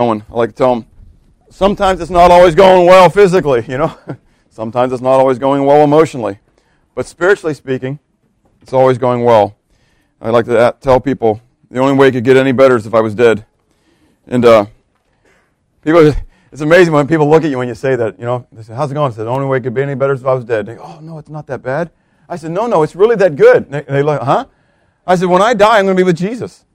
going. I like to tell them, sometimes it's not always going well physically, you know. sometimes it's not always going well emotionally. But spiritually speaking, it's always going well. I like to tell people the only way it could get any better is if I was dead. And uh, people, it's amazing when people look at you when you say that. You know, they say, "How's it going?" I said, "The only way it could be any better is if I was dead." They go, "Oh no, it's not that bad." I said, "No, no, it's really that good." And they, they look, "Huh?" I said, "When I die, I'm going to be with Jesus."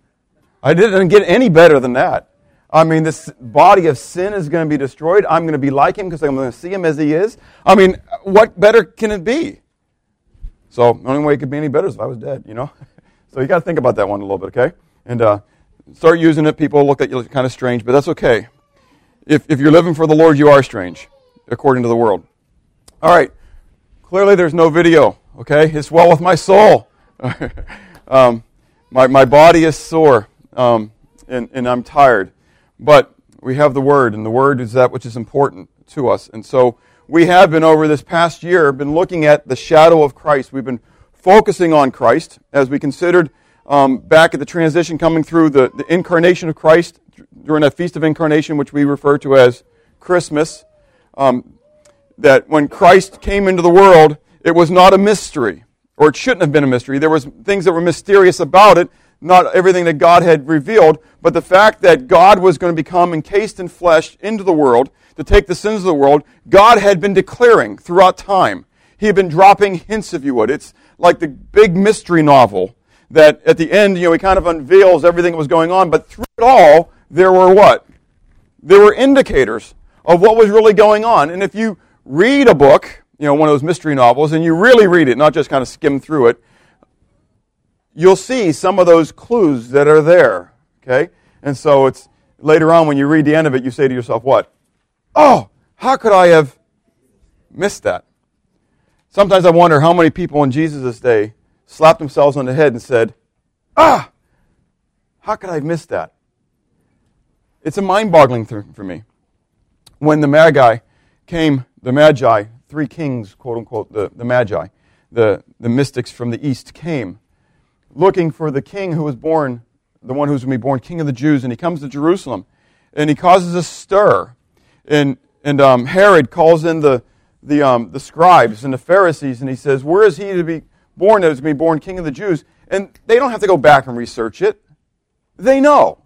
I didn't get any better than that. I mean, this body of sin is going to be destroyed. I'm going to be like him because I'm going to see him as he is. I mean, what better can it be? So, the only way it could be any better is if I was dead, you know? so, you got to think about that one a little bit, okay? And uh, start using it. People look at you kind of strange, but that's okay. If, if you're living for the Lord, you are strange, according to the world. All right. Clearly, there's no video, okay? It's well with my soul. um, my, my body is sore, um, and, and I'm tired. But we have the Word, and the Word is that which is important to us. And so we have been over this past year been looking at the shadow of Christ. We've been focusing on Christ as we considered um, back at the transition coming through the, the incarnation of Christ during that Feast of Incarnation, which we refer to as Christmas. Um, that when Christ came into the world, it was not a mystery, or it shouldn't have been a mystery. There was things that were mysterious about it, not everything that God had revealed, but the fact that God was going to become encased in flesh into the world to take the sins of the world, God had been declaring throughout time. He had been dropping hints, if you would. It's like the big mystery novel that at the end, you know, he kind of unveils everything that was going on, but through it all, there were what? There were indicators of what was really going on. And if you read a book, you know, one of those mystery novels, and you really read it, not just kind of skim through it, you'll see some of those clues that are there. Okay? And so it's later on when you read the end of it, you say to yourself, what? Oh, how could I have missed that? Sometimes I wonder how many people in Jesus' day slapped themselves on the head and said, Ah, how could I have missed that? It's a mind boggling thing for me. When the Magi came, the Magi, three kings, quote unquote, the, the Magi, the, the mystics from the east came looking for the king who was born, the one who's going to be born king of the Jews, and he comes to Jerusalem, and he causes a stir. And, and um, Herod calls in the, the, um, the scribes and the Pharisees, and he says, Where is he to be born that is going to be born king of the Jews? And they don't have to go back and research it. They know.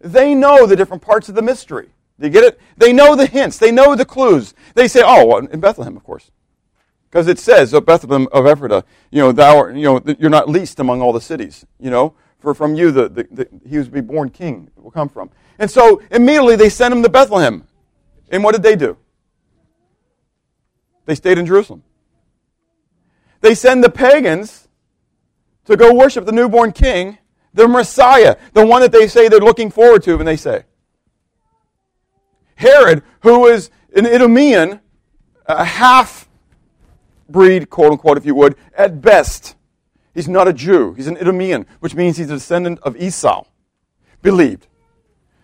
They know the different parts of the mystery. Do you get it? They know the hints. They know the clues. They say, oh, in Bethlehem, of course. Because it says, O Bethlehem of Ephrathah, you know, thou art, you know, you're not least among all the cities, you know, for from you the, the, the he who's to be born king will come from. And so immediately they sent him to Bethlehem. And what did they do? They stayed in Jerusalem. They send the pagans to go worship the newborn king, the Messiah, the one that they say they're looking forward to, and they say. Herod, who is an Idumean, a half breed, quote unquote, if you would, at best. He's not a Jew. He's an Idumean, which means he's a descendant of Esau. Believed.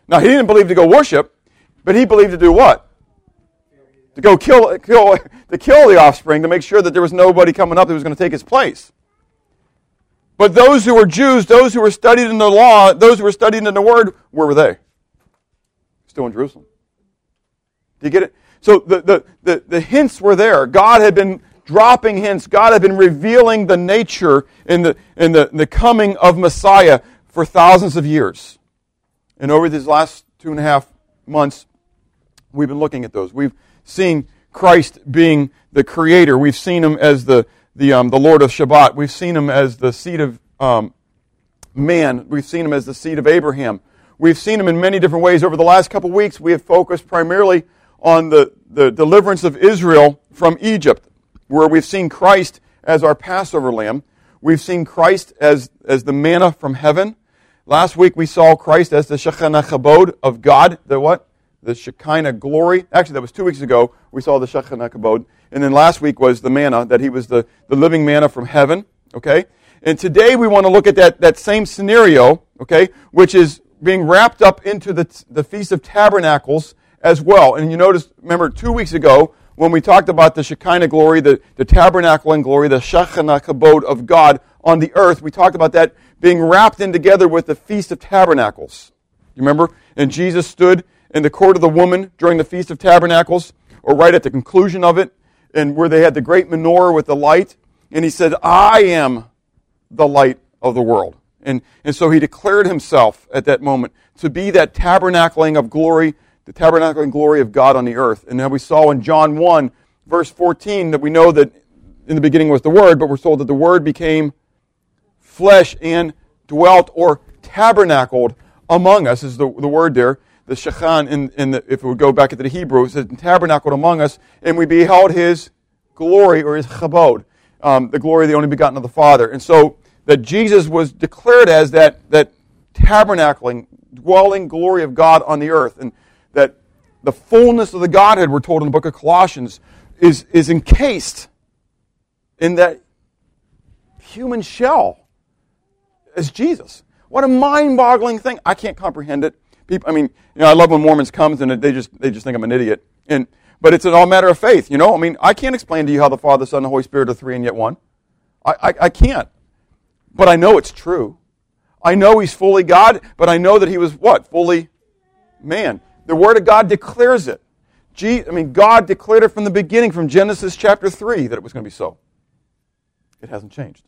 Now, he didn't believe to go worship, but he believed to do what? To go kill, kill, to kill the offspring to make sure that there was nobody coming up that was going to take his place. But those who were Jews, those who were studied in the law, those who were studied in the Word, where were they? Still in Jerusalem. Do you get it? So the, the, the, the hints were there. God had been dropping hints. God had been revealing the nature in the, and the, the coming of Messiah for thousands of years. And over these last two and a half months, we've been looking at those. We've seen Christ being the creator. We've seen him as the, the, um, the Lord of Shabbat. We've seen him as the seed of um, man. We've seen him as the seed of Abraham. We've seen him in many different ways. Over the last couple of weeks, we have focused primarily on the, the deliverance of Israel from Egypt where we've seen Christ as our Passover lamb. We've seen Christ as, as the manna from heaven. Last week we saw Christ as the Shekinah Kabod of God, the what? The Shekinah glory. Actually, that was two weeks ago. We saw the Shekinah Kabod. And then last week was the manna, that he was the, the living manna from heaven. Okay? And today we want to look at that, that same scenario, okay, which is being wrapped up into the, the Feast of Tabernacles as well. And you notice, remember, two weeks ago, when we talked about the Shekinah glory, the, the tabernacle and glory, the Shekinah kabod of God on the earth, we talked about that being wrapped in together with the Feast of Tabernacles. You remember? And Jesus stood in the court of the woman during the Feast of Tabernacles, or right at the conclusion of it, and where they had the great menorah with the light. And he said, I am the light of the world. And, and so he declared himself at that moment to be that tabernacling of glory, the and glory of God on the earth. And then we saw in John 1, verse 14, that we know that in the beginning was the Word, but we're told that the Word became flesh and dwelt or tabernacled among us, is the, the word there. The shechan, in, in the, if would go back into the Hebrew, it tabernacled among us, and we beheld his glory or his kabod, um, the glory of the only begotten of the Father. And so that Jesus was declared as that, that tabernacling, dwelling glory of God on the earth, and that the fullness of the Godhead, we're told in the book of Colossians, is, is encased in that human shell as Jesus. What a mind-boggling thing! I can't comprehend it. People, I mean, you know, I love when Mormons comes and they just they just think I'm an idiot. And but it's an all matter of faith. You know, I mean, I can't explain to you how the Father, Son, and the Holy Spirit are three and yet one. I, I, I can't. But I know it's true. I know He's fully God, but I know that He was what? Fully man. The Word of God declares it. Gee, I mean, God declared it from the beginning, from Genesis chapter 3, that it was going to be so. It hasn't changed.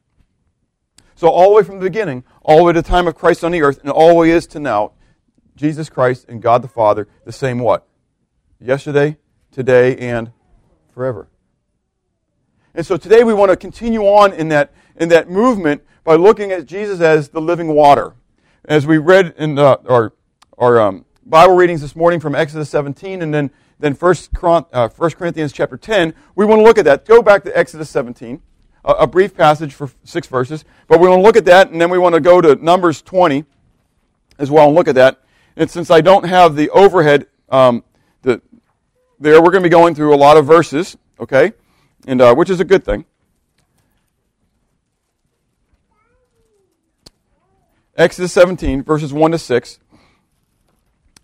So, all the way from the beginning, all the way to the time of Christ on the earth, and all the way is to now, Jesus Christ and God the Father, the same what? Yesterday, today, and forever. And so today we want to continue on in that, in that movement by looking at Jesus as the living water. As we read in the, our, our um, Bible readings this morning from Exodus 17 and then, then 1, uh, 1 Corinthians chapter 10, we want to look at that. Go back to Exodus 17 a, a brief passage for six verses, but we want to look at that, and then we want to go to Numbers 20 as well and look at that. And since I don't have the overhead um, the, there, we're going to be going through a lot of verses, okay, and uh, which is a good thing. Exodus 17, verses 1 to 6.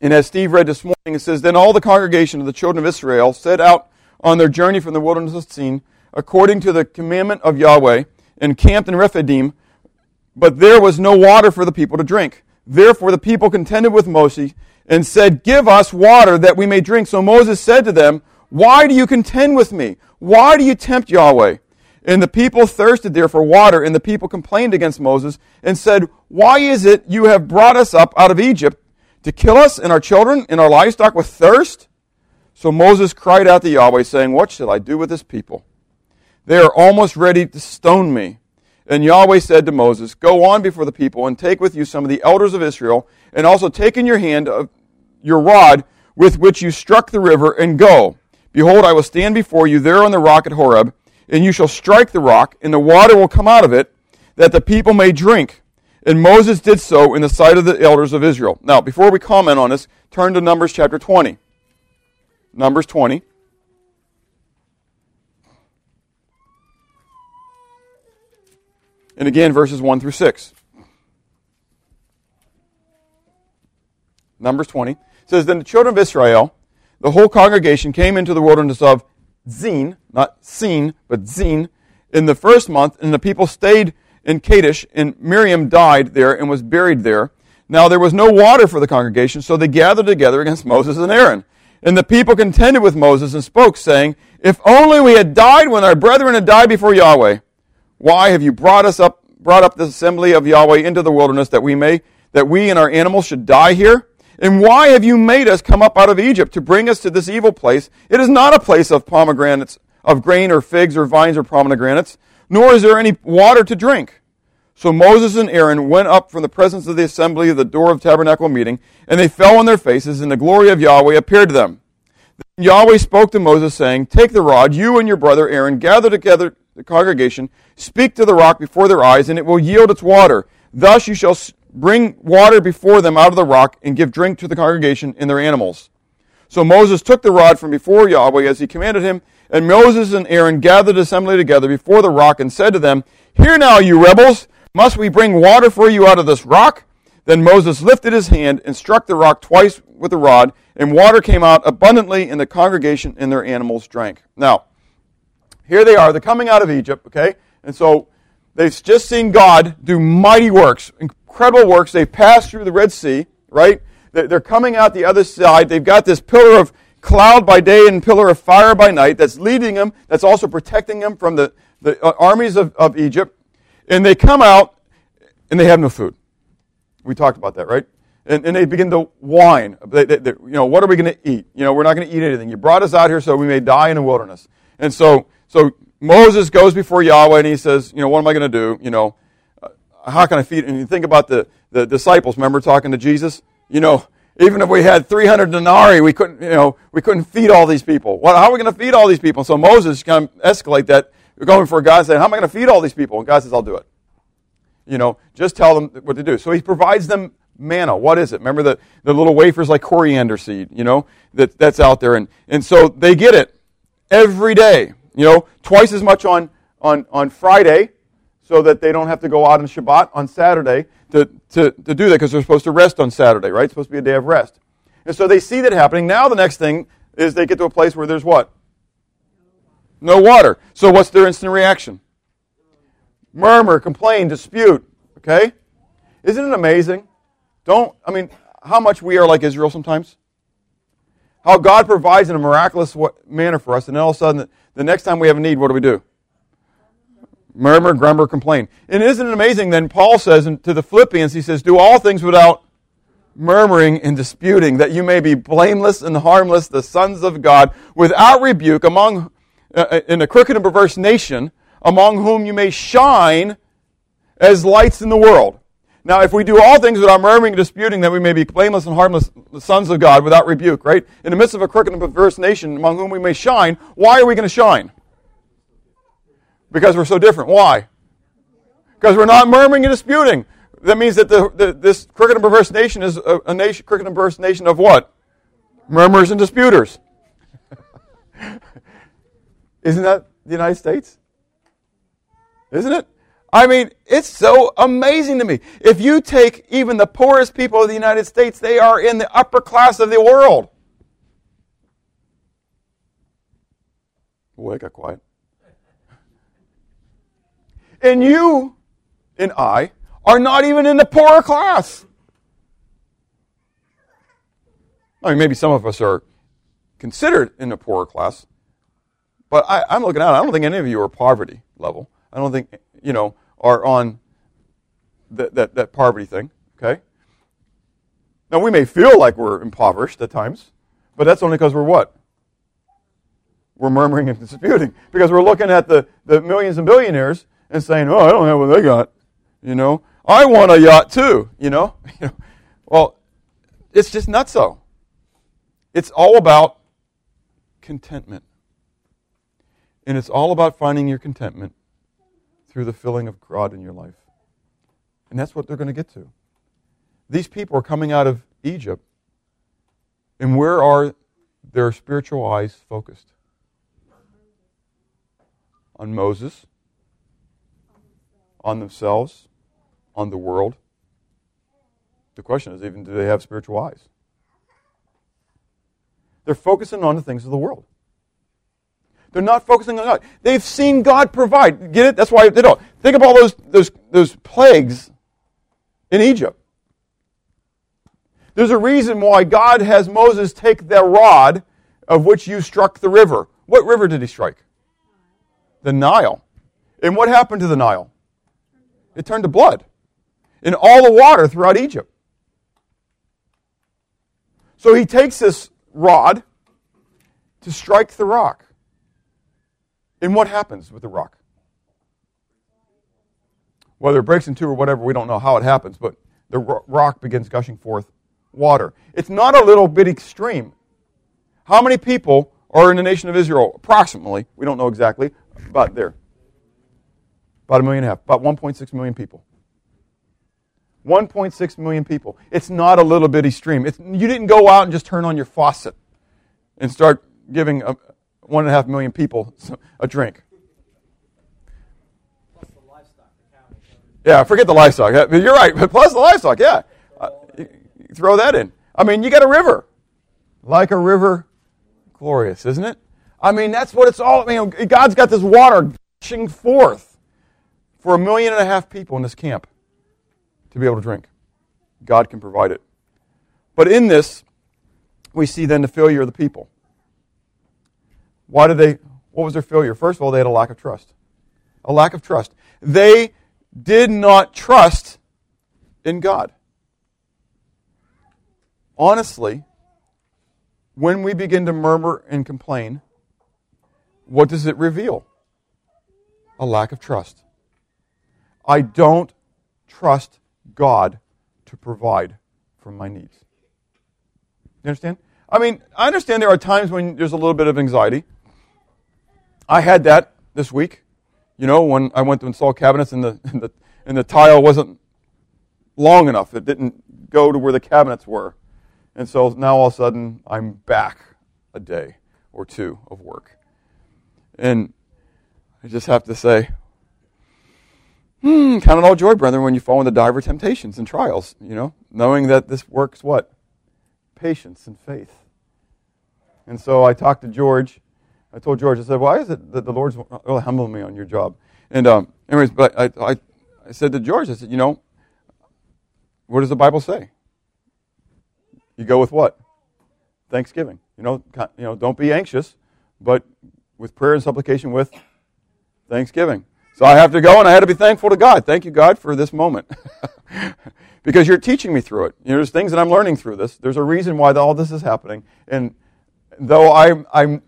And as Steve read this morning, it says, Then all the congregation of the children of Israel set out on their journey from the wilderness of Sin according to the commandment of Yahweh, and camped in Rephidim, but there was no water for the people to drink. Therefore the people contended with Moses and said, Give us water that we may drink. So Moses said to them, Why do you contend with me? Why do you tempt Yahweh? And the people thirsted there for water, and the people complained against Moses and said, Why is it you have brought us up out of Egypt to kill us and our children and our livestock with thirst? So Moses cried out to Yahweh, saying, What shall I do with this people? They are almost ready to stone me. And Yahweh said to Moses, Go on before the people and take with you some of the elders of Israel, and also take in your hand your rod with which you struck the river, and go. Behold, I will stand before you there on the rock at Horeb, and you shall strike the rock, and the water will come out of it, that the people may drink. And Moses did so in the sight of the elders of Israel. Now, before we comment on this, turn to Numbers chapter 20. Numbers 20. And again, verses 1 through 6. Numbers 20 says, Then the children of Israel, the whole congregation, came into the wilderness of Zin, not Sin, but Zin, in the first month, and the people stayed in Kadesh, and Miriam died there and was buried there. Now there was no water for the congregation, so they gathered together against Moses and Aaron. And the people contended with Moses and spoke, saying, If only we had died when our brethren had died before Yahweh. Why have you brought us up, brought up the assembly of Yahweh into the wilderness that we may, that we and our animals should die here? And why have you made us come up out of Egypt to bring us to this evil place? It is not a place of pomegranates, of grain or figs or vines or pomegranates, nor is there any water to drink. So Moses and Aaron went up from the presence of the assembly of the door of tabernacle meeting, and they fell on their faces, and the glory of Yahweh appeared to them. Then Yahweh spoke to Moses, saying, Take the rod, you and your brother Aaron, gather together the congregation, speak to the rock before their eyes, and it will yield its water. Thus you shall bring water before them out of the rock, and give drink to the congregation and their animals. So Moses took the rod from before Yahweh as he commanded him, and Moses and Aaron gathered the assembly together before the rock, and said to them, Hear now, you rebels, must we bring water for you out of this rock? Then Moses lifted his hand and struck the rock twice with the rod, and water came out abundantly, and the congregation and their animals drank. Now, here they are. They're coming out of Egypt, okay? And so they've just seen God do mighty works, incredible works. They passed through the Red Sea, right? They're coming out the other side. They've got this pillar of cloud by day and pillar of fire by night that's leading them, that's also protecting them from the, the uh, armies of, of Egypt. And they come out and they have no food. We talked about that, right? And, and they begin to whine. They, they, they, you know, what are we going to eat? You know, we're not going to eat anything. You brought us out here so we may die in the wilderness. And so, so Moses goes before Yahweh and he says, you know, what am I going to do? You know, uh, how can I feed? And you think about the, the disciples, remember talking to Jesus? You know, even if we had 300 denarii, we couldn't, you know, we couldn't feed all these people. Well, how are we going to feed all these people? So Moses of escalate that. Going for God saying, how am I going to feed all these people? And God says, I'll do it. You know, just tell them what to do. So he provides them manna. What is it? Remember the, the little wafers like coriander seed, you know, that, that's out there. And, and so they get it every day, you know, twice as much on, on, on Friday so that they don't have to go out on Shabbat on Saturday to, to, to do that because they're supposed to rest on Saturday, right? It's supposed to be a day of rest. And so they see that happening. Now the next thing is they get to a place where there's what? No water. So what's their instant reaction? Murmur, complain, dispute. Okay? Isn't it amazing? Don't, I mean, how much we are like Israel sometimes? How God provides in a miraculous manner for us, and then all of a sudden, the next time we have a need, what do we do? Murmur, grumble, complain. And isn't it amazing then Paul says to the Philippians, he says, do all things without murmuring and disputing, that you may be blameless and harmless, the sons of God, without rebuke among, uh, uh, in a crooked and perverse nation, among whom you may shine as lights in the world. Now, if we do all things without murmuring and disputing, that we may be blameless and harmless, the sons of God, without rebuke, right? In the midst of a crooked and perverse nation among whom we may shine, why are we going to shine? Because we're so different. Why? Because we're not murmuring and disputing. That means that the, the, this crooked and perverse nation is a, a nation, crooked and perverse nation of what? Murmurers and disputers. Isn't that the United States? Isn't it? I mean, it's so amazing to me. If you take even the poorest people of the United States, they are in the upper class of the world. I got quiet. And you and I are not even in the poorer class. I mean, maybe some of us are considered in the poorer class, but I, am looking it. I don't think any of you are poverty level. I don't think, you know, are on that, that, that poverty thing, okay? Now, we may feel like we're impoverished at times, but that's only because we're what? We're murmuring and disputing because we're looking at the, the millions and billionaires and saying, "Oh, I don't have what they got," you know. I want a yacht too, you know. well, it's just not so. It's all about contentment, and it's all about finding your contentment through the filling of God in your life, and that's what they're going to get to. These people are coming out of Egypt, and where are their spiritual eyes focused? On Moses on themselves, on the world. The question is even do they have spiritual eyes? They're focusing on the things of the world. They're not focusing on God. They've seen God provide. Get it? That's why they don't. Think of all those, those, those plagues in Egypt. There's a reason why God has Moses take the rod of which you struck the river. What river did he strike? The Nile. And what happened to the Nile? It turned to blood in all the water throughout Egypt. So he takes this rod to strike the rock. And what happens with the rock? Whether it breaks in two or whatever, we don't know how it happens, but the rock begins gushing forth water. It's not a little bitty stream. How many people are in the nation of Israel? Approximately, we don't know exactly, but there. About a million and a half, about 1.6 million people. 1.6 million people. It's not a little bitty stream. It's, you didn't go out and just turn on your faucet and start giving a, one and a half million people a drink. Yeah, forget the livestock. You're right. Plus the livestock, yeah. Uh, throw that in. I mean, you got a river. Like a river, glorious, isn't it? I mean, that's what it's all. I mean, God's got this water gushing forth for a million and a half people in this camp to be able to drink. God can provide it. But in this, we see then the failure of the people. Why did they, what was their failure? First of all, they had a lack of trust. A lack of trust. They did not trust in God. Honestly, when we begin to murmur and complain, what does it reveal? A lack of trust. I don't trust God to provide for my needs. You understand? I mean, I understand there are times when there's a little bit of anxiety. I had that this week. You know, when I went to install cabinets and the, and the, and the tile wasn't long enough, it didn't go to where the cabinets were. And so now all of a sudden, I'm back a day or two of work. And I just have to say, hmm, count it all joy, brethren, when you fall into diver temptations and trials, you know, knowing that this works what? Patience and faith. And so I talked to George. I told George, I said, why is it that the Lord's really humbling me on your job? And um, anyways, but I, I, I said to George, I said, you know, what does the Bible say? You go with what? Thanksgiving. You know, you know, don't be anxious, but with prayer and supplication with thanksgiving. So I have to go and I had to be thankful to God. Thank you, God, for this moment. because you're teaching me through it. You know, there's things that I'm learning through this. There's a reason why all this is happening. And though I'm, I'm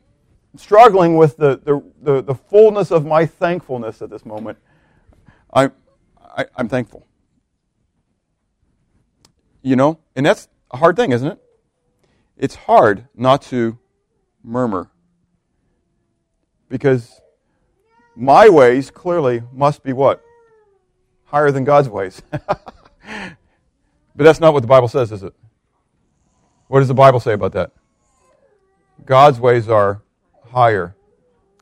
struggling with the, the, the, the fullness of my thankfulness at this moment, I, I, I'm thankful. You know, and that's a hard thing, isn't it? It's hard not to murmur. Because my ways clearly must be what? Higher than God's ways. but that's not what the Bible says, is it? What does the Bible say about that? God's ways are higher.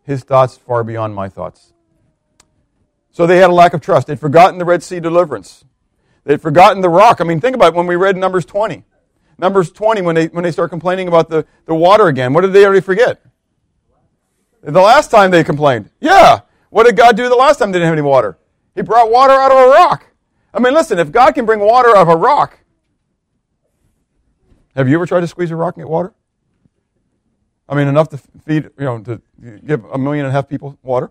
His thoughts far beyond my thoughts. So they had a lack of trust. They'd forgotten the Red Sea deliverance. They'd forgotten the rock. I mean, think about it when we read Numbers 20. Numbers 20, when they, when they start complaining about the, the water again, what did they already forget? The last time they complained. Yeah. What did God do the last time they didn't have any water? He brought water out of a rock. I mean, listen, if God can bring water out of a rock, have you ever tried to squeeze a rock and get water? I mean, enough to feed, you know, to give a million and a half people water?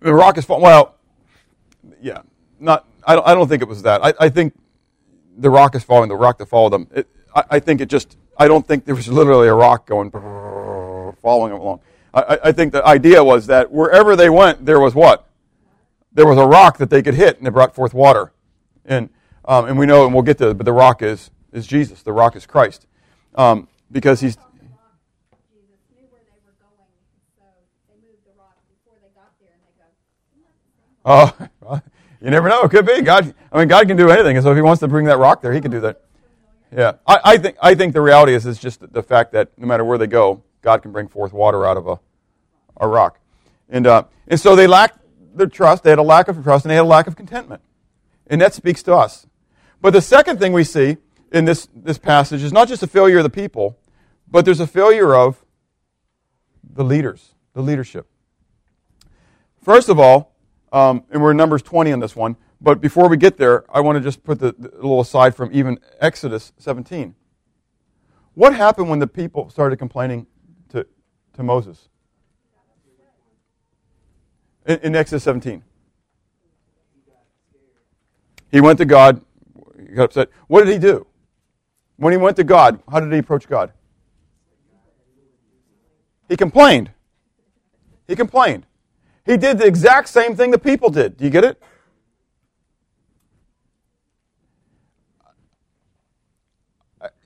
The rock is falling. Well, yeah, not. I don't. I don't think it was that. I, I think the rock is falling. The rock that followed them. It, I, I, think it just. I don't think there was literally a rock going following them along. I, I think the idea was that wherever they went, there was what? There was a rock that they could hit, and it brought forth water. And um, and we know, and we'll get to it, but the rock is is Jesus. The rock is Christ, um, because he's. Not the rock Jesus knew where they were going they moved the rock before they got there and they go Oh, You never know. It could be. God, I mean, God can do anything. And so if he wants to bring that rock there, he can do that. Yeah. I, I think, I think the reality is, is just the fact that no matter where they go, God can bring forth water out of a, a rock. And, uh, and so they lacked their trust. They had a lack of trust and they had a lack of contentment. And that speaks to us. But the second thing we see in this, this passage is not just a failure of the people, but there's a failure of the leaders, the leadership. First of all, um, and we're in Numbers 20 on this one. But before we get there, I want to just put the, the little aside from even Exodus 17. What happened when the people started complaining to, Moses? In, in Exodus 17. He went to God, he got upset. What did he do? When he went to God, how did he approach God? He complained. He complained. He did the exact same thing the people did. Do you get it?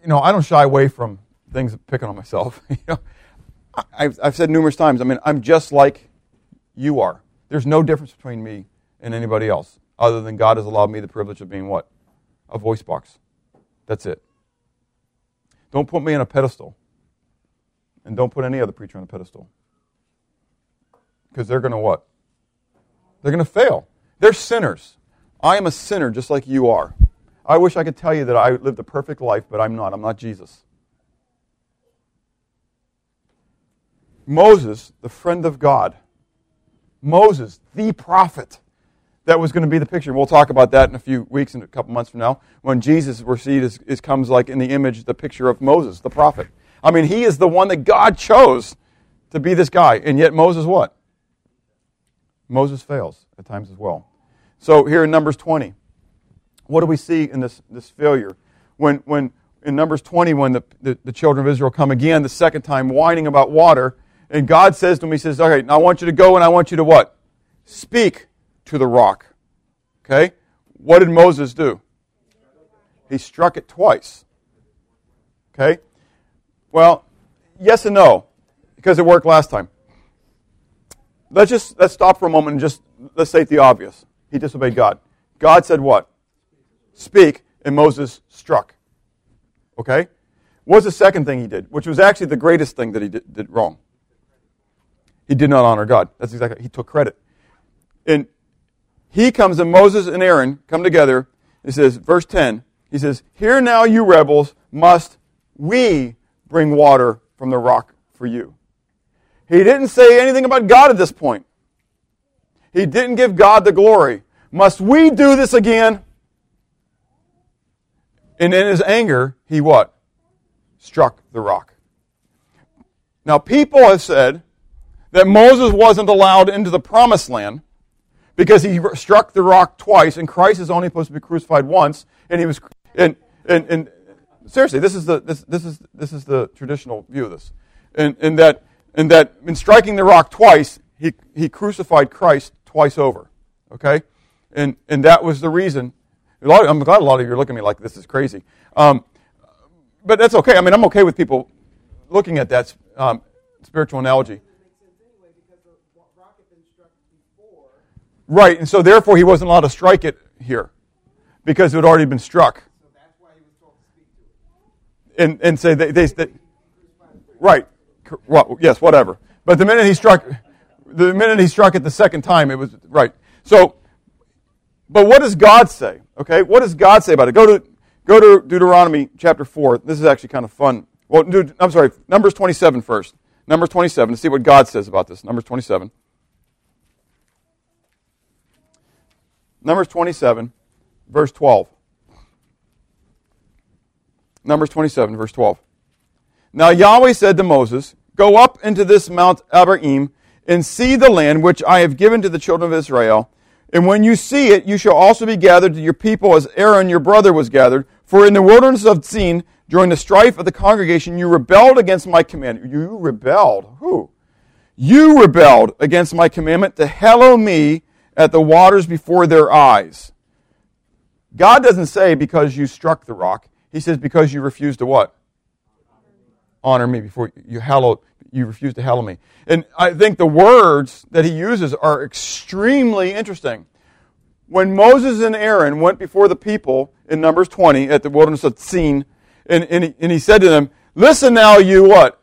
You know, I don't shy away from things picking on myself. you know, I've, I've said numerous times, I mean, I'm just like you are. There's no difference between me and anybody else, other than God has allowed me the privilege of being what? A voice box. That's it. Don't put me on a pedestal. And don't put any other preacher on a pedestal. Because they're going to what? They're going to fail. They're sinners. I am a sinner just like you are. I wish I could tell you that I lived a perfect life, but I'm not. I'm not Jesus. Moses, the friend of God, Moses, the prophet, that was going to be the picture. We'll talk about that in a few weeks and a couple months from now when Jesus, we're seeing, is, is comes like in the image, the picture of Moses, the prophet. I mean, he is the one that God chose to be this guy. And yet Moses what? Moses fails at times as well. So here in Numbers 20, what do we see in this, this failure? When, when in Numbers 20, when the, the, the children of Israel come again the second time whining about water, and God says to him, He says, Okay, now I want you to go and I want you to what? Speak to the rock. Okay? What did Moses do? He struck it twice. Okay? Well, yes and no, because it worked last time. Let's just let's stop for a moment and just let's state the obvious. He disobeyed God. God said what? Speak, and Moses struck. Okay? What's the second thing he did, which was actually the greatest thing that he did, did wrong? He did not honor God. That's exactly he took credit. And he comes and Moses and Aaron come together. He says, verse 10, he says, Hear now, you rebels, must we bring water from the rock for you. He didn't say anything about God at this point. He didn't give God the glory. Must we do this again? And in his anger, he what? Struck the rock. Now, people have said that Moses wasn't allowed into the promised land because he struck the rock twice, and Christ is only supposed to be crucified once, and he was and and, and seriously, this is the this, this is this is the traditional view of this, and, and that and that in striking the rock twice, he he crucified Christ twice over, okay, and and that was the reason. Of, I'm glad a lot of you are looking at me like this is crazy, um, but that's okay. I mean, I'm okay with people looking at that um, spiritual analogy. Right, and so therefore he wasn't allowed to strike it here because it had already been struck. So that's why he was told to speak to it. And, and say, they, they, they right, well, yes, whatever. But the minute he struck, the minute he struck it the second time, it was, right. So, but what does God say? Okay, what does God say about it? Go to, go to Deuteronomy chapter 4. This is actually kind of fun. Well, I'm sorry, Numbers 27 first. Numbers 27, to see what God says about this. Numbers 27. Numbers 27, verse 12. Numbers 27, verse 12. Now Yahweh said to Moses, Go up into this Mount Abarim and see the land which I have given to the children of Israel. And when you see it, you shall also be gathered to your people as Aaron your brother was gathered. For in the wilderness of Zin, during the strife of the congregation, you rebelled against my command. You rebelled. Who? You rebelled against my commandment to hallow me at the waters before their eyes. God doesn't say because you struck the rock. He says because you refused to what? Honor me before you hallow, you refuse to hallow me. And I think the words that he uses are extremely interesting. When Moses and Aaron went before the people in Numbers 20 at the wilderness of Sin, and, and, he, and he said to them, Listen now, you what?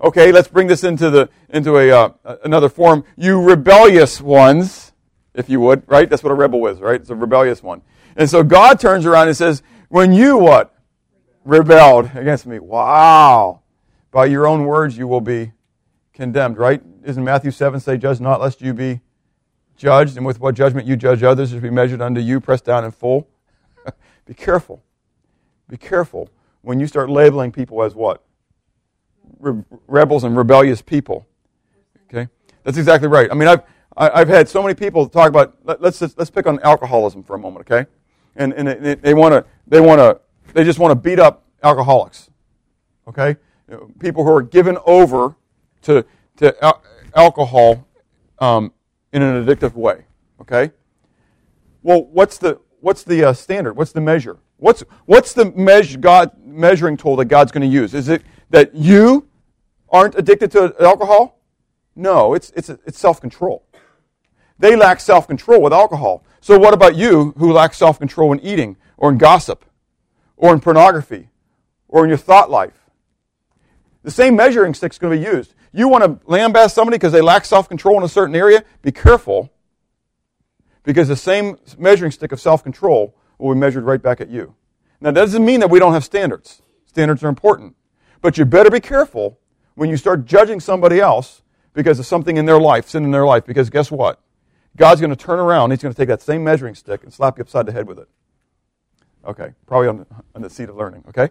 Okay, let's bring this into the into a uh, another form. You rebellious ones, if you would, right? That's what a rebel is, right? It's a rebellious one. And so God turns around and says, "When you what rebelled against me, wow! By your own words you will be condemned." Right? Isn't Matthew seven say, "Judge not, lest you be judged, and with what judgment you judge others, is be measured unto you, pressed down in full." be careful. Be careful when you start labeling people as what re- rebels and rebellious people. Okay, that's exactly right. I mean, I've I've had so many people talk about. Let, us let's, let's pick on alcoholism for a moment, okay? And and they, they want to they want to they just want to beat up alcoholics, okay? You know, people who are given over to to al- alcohol um, in an addictive way, okay? Well, what's the what's the uh, standard? What's the measure? What's what's the measure God measuring tool that God's going to use? Is it that you aren't addicted to alcohol? No, it's, it's, it's self control. They lack self control with alcohol. So, what about you who lack self control in eating, or in gossip, or in pornography, or in your thought life? The same measuring stick is going to be used. You want to lambaste somebody because they lack self control in a certain area? Be careful, because the same measuring stick of self control will be measured right back at you. Now, that doesn't mean that we don't have standards. Standards are important. But you better be careful when you start judging somebody else because of something in their life, sin in their life, because guess what? God's going to turn around. He's going to take that same measuring stick and slap you upside the head with it. Okay, probably on, on the seat of learning. Okay,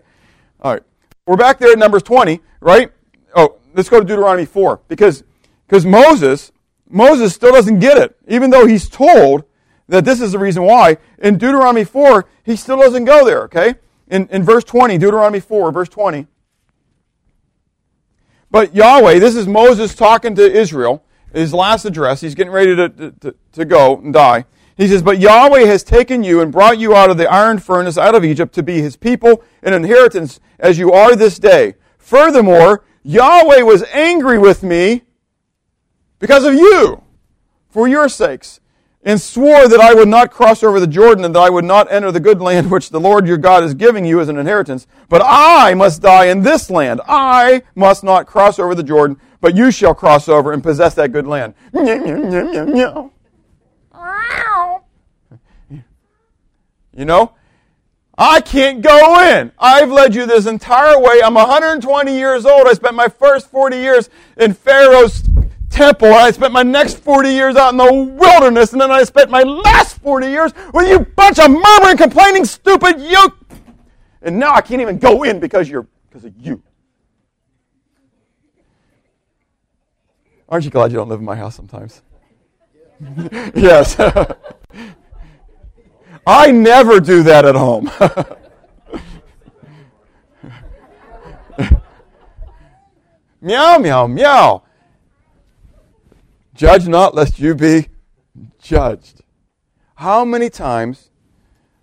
all right. We're back there at Numbers 20, right? Oh, let's go to Deuteronomy 4 because because Moses Moses still doesn't get it, even though he's told that this is the reason why. In Deuteronomy 4, he still doesn't go there. Okay, in in verse 20, Deuteronomy 4, verse 20. But Yahweh, this is Moses talking to Israel, his last address. He's getting ready to, to, to go and die. He says, But Yahweh has taken you and brought you out of the iron furnace, out of Egypt, to be his people and inheritance as you are this day. Furthermore, Yahweh was angry with me because of you, for your sakes, and swore that I would not cross over the Jordan and that I would not enter the good land which the Lord your God is giving you as an inheritance. But I must die in this land. I must not cross over the Jordan, but you shall cross over and possess that good land. You know? I can't go in. I've led you this entire way. I'm 120 years old. I spent my first 40 years in Pharaoh's temple. I spent my next 40 years out in the wilderness. And then I spent my last 40 years with you bunch of murmuring, complaining, stupid you. And now I can't even go in because you're, because of you. Aren't you glad you don't live in my house sometimes? yes. I never do that at home. meow, meow, meow. Judge not, lest you be judged. How many times?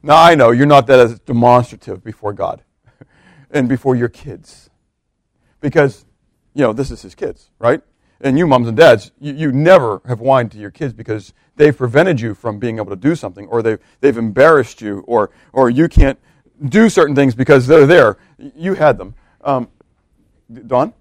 Now, I know you're not that as demonstrative before God and before your kids. Because, you know, this is his kids, right? And you, moms and dads, you, you never have whined to your kids because they've prevented you from being able to do something, or they've, they've embarrassed you, or, or you can't do certain things because they're there. You had them. Um, Don?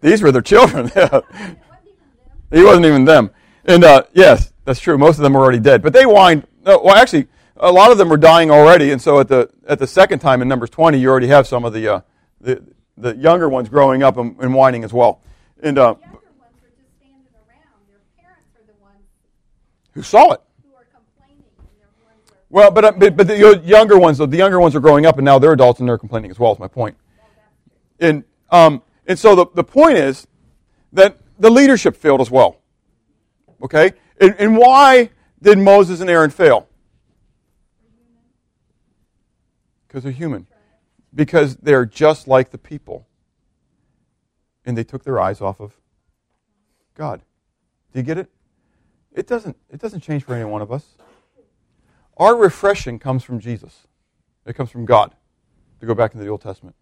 These were their children. he wasn't even them. And uh, yes, that's true. Most of them were already dead. But they whined. Uh, well, actually, a lot of them were dying already. And so at the at the second time in Numbers 20, you already have some of the uh, the, the younger ones growing up and, and whining as well. And uh, the younger ones were just standing around. Their parents are the ones who saw it. Well, but, uh, but, but the younger ones, the younger ones are growing up and now they're adults and they're complaining as well, is my point. And, um, and so the, the point is that the leadership failed as well. Okay? And, and why did Moses and Aaron fail? Because they're human. Because they're just like the people. And they took their eyes off of God. Do you get it? It doesn't, it doesn't change for any one of us. Our refreshing comes from Jesus. It comes from God, to go back into the Old Testament.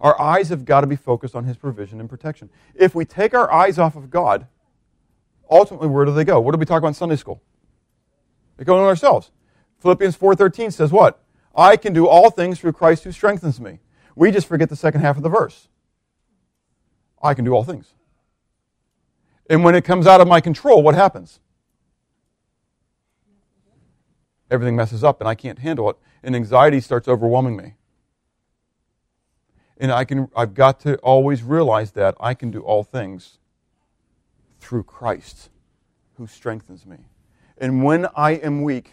Our eyes have got to be focused on His provision and protection. If we take our eyes off of God, ultimately, where do they go? What did we talk about in Sunday school? They go on ourselves. Philippians 4.13 says what? I can do all things through Christ who strengthens me. We just forget the second half of the verse. I can do all things. And when it comes out of my control, what happens? Everything messes up and I can't handle it. And anxiety starts overwhelming me. And I can, I've got to always realize that I can do all things through Christ who strengthens me. And when I am weak,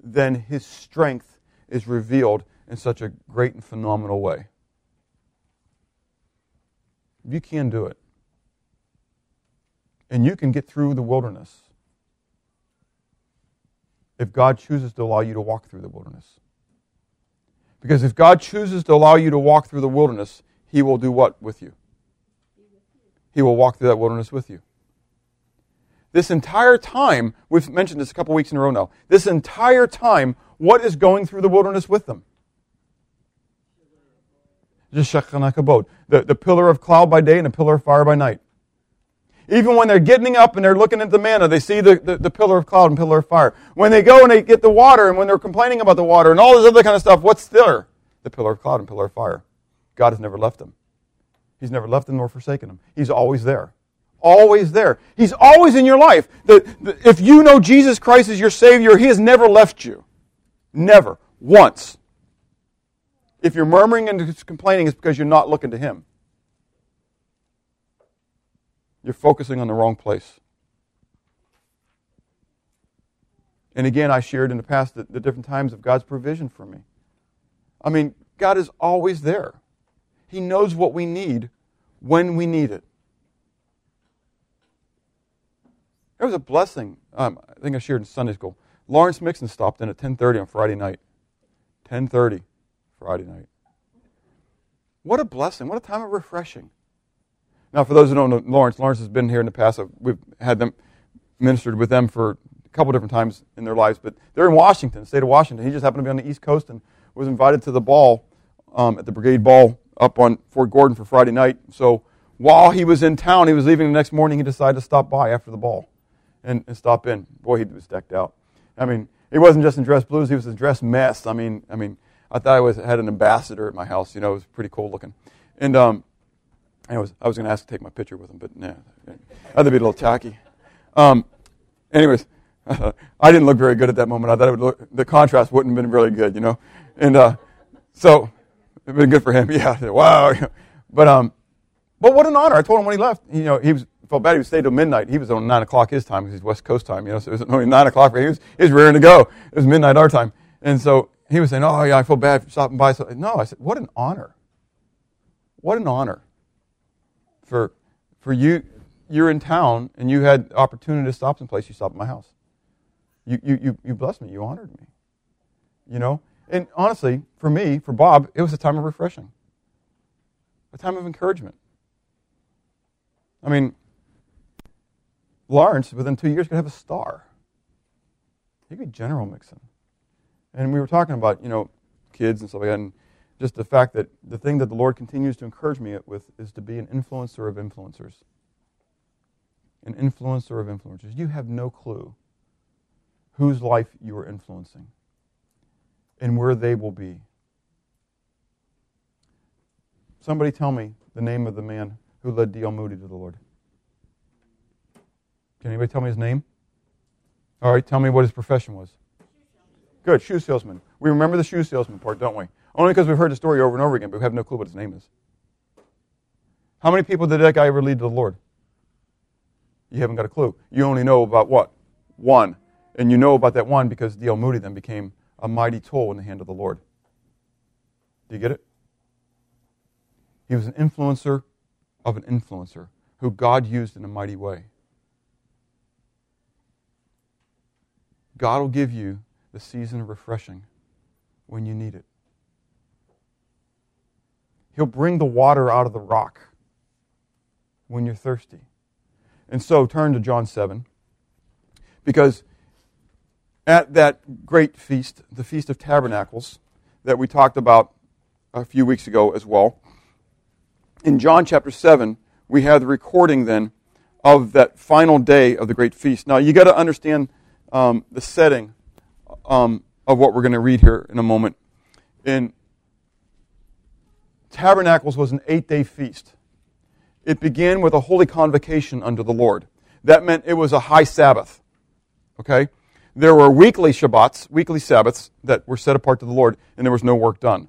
then his strength is revealed in such a great and phenomenal way. You can do it and you can get through the wilderness if God chooses to allow you to walk through the wilderness. Because if God chooses to allow you to walk through the wilderness, He will do what with you? He will walk through that wilderness with you. This entire time, we've mentioned this a couple weeks in a row now, this entire time, what is going through the wilderness with them? The, the pillar of cloud by day and a pillar of fire by night. Even when they're getting up and they're looking at the manna, they see the, the, the, pillar of cloud and pillar of fire. When they go and they get the water and when they're complaining about the water and all this other kind of stuff, what's there? The pillar of cloud and pillar of fire. God has never left them. He's never left them nor forsaken them. He's always there. Always there. He's always in your life. The, the, if you know Jesus Christ as your Savior, He has never left you. Never. Once. If you're murmuring and complaining, it's because you're not looking to Him. You're focusing on the wrong place. And again, I shared in the past the, the different times of God's provision for me. I mean, God is always there. He knows what we need when we need it. There was a blessing. Um, I think I shared in Sunday school. Lawrence Mixon stopped in at 10:30 on Friday night. 10:30 Friday night. What a blessing! What a time of refreshing. Now, for those who don't know Lawrence, Lawrence has been here in the past. We've had them ministered with them for a couple different times in their lives, but they're in Washington, state of Washington. He just happened to be on the East Coast and was invited to the ball um, at the Brigade Ball up on Fort Gordon for Friday night. So while he was in town, he was leaving the next morning. He decided to stop by after the ball and, and stop in. Boy, he was decked out. I mean, he wasn't just in dress blues; he was in dress mess. I mean, I mean, I thought I was had an ambassador at my house. You know, it was pretty cool looking. And um, I was I was going to ask to take my picture with him, but nah, that'd be a little tacky. Um, anyways, I didn't look very good at that moment. I thought it would look, the contrast wouldn't have been really good, you know. And uh, so it'd been good for him. Yeah, wow. But um, but what an honor! I told him when he left. You know, he was felt bad. He stayed till midnight. He was on nine o'clock his time because he's West Coast time. You know, so it was only nine o'clock for him. He was, he was rearing to go. It was midnight our time, and so he was saying, "Oh yeah, I feel bad for stopping by." So no, I said, "What an honor! What an honor for for you. You're in town and you had opportunity to stop someplace. You stopped at my house. You you you you blessed me. You honored me. You know." And honestly, for me, for Bob, it was a time of refreshing, a time of encouragement. I mean, Lawrence, within two years, could have a star. He could be General Mixon. And we were talking about, you know, kids and stuff like that, and just the fact that the thing that the Lord continues to encourage me with is to be an influencer of influencers. An influencer of influencers. You have no clue whose life you are influencing and where they will be. Somebody tell me the name of the man who led D.L. Moody to the Lord. Can anybody tell me his name? All right, tell me what his profession was. Good, shoe salesman. We remember the shoe salesman part, don't we? Only because we've heard the story over and over again, but we have no clue what his name is. How many people did that guy ever lead to the Lord? You haven't got a clue. You only know about what? One. And you know about that one because D.L. Moody then became a mighty tool in the hand of the Lord. Do you get it? He was an influencer of an influencer who God used in a mighty way. God will give you the season of refreshing when you need it. He'll bring the water out of the rock when you're thirsty. And so turn to John 7 because at that great feast, the Feast of Tabernacles, that we talked about a few weeks ago as well, in John chapter 7, we have the recording then of that final day of the great feast. Now, you got to understand um, the setting um, of what we're going to read here in a moment. In Tabernacles was an eight day feast. It began with a holy convocation unto the Lord. That meant it was a high Sabbath. Okay? There were weekly Shabbats, weekly Sabbaths that were set apart to the Lord, and there was no work done.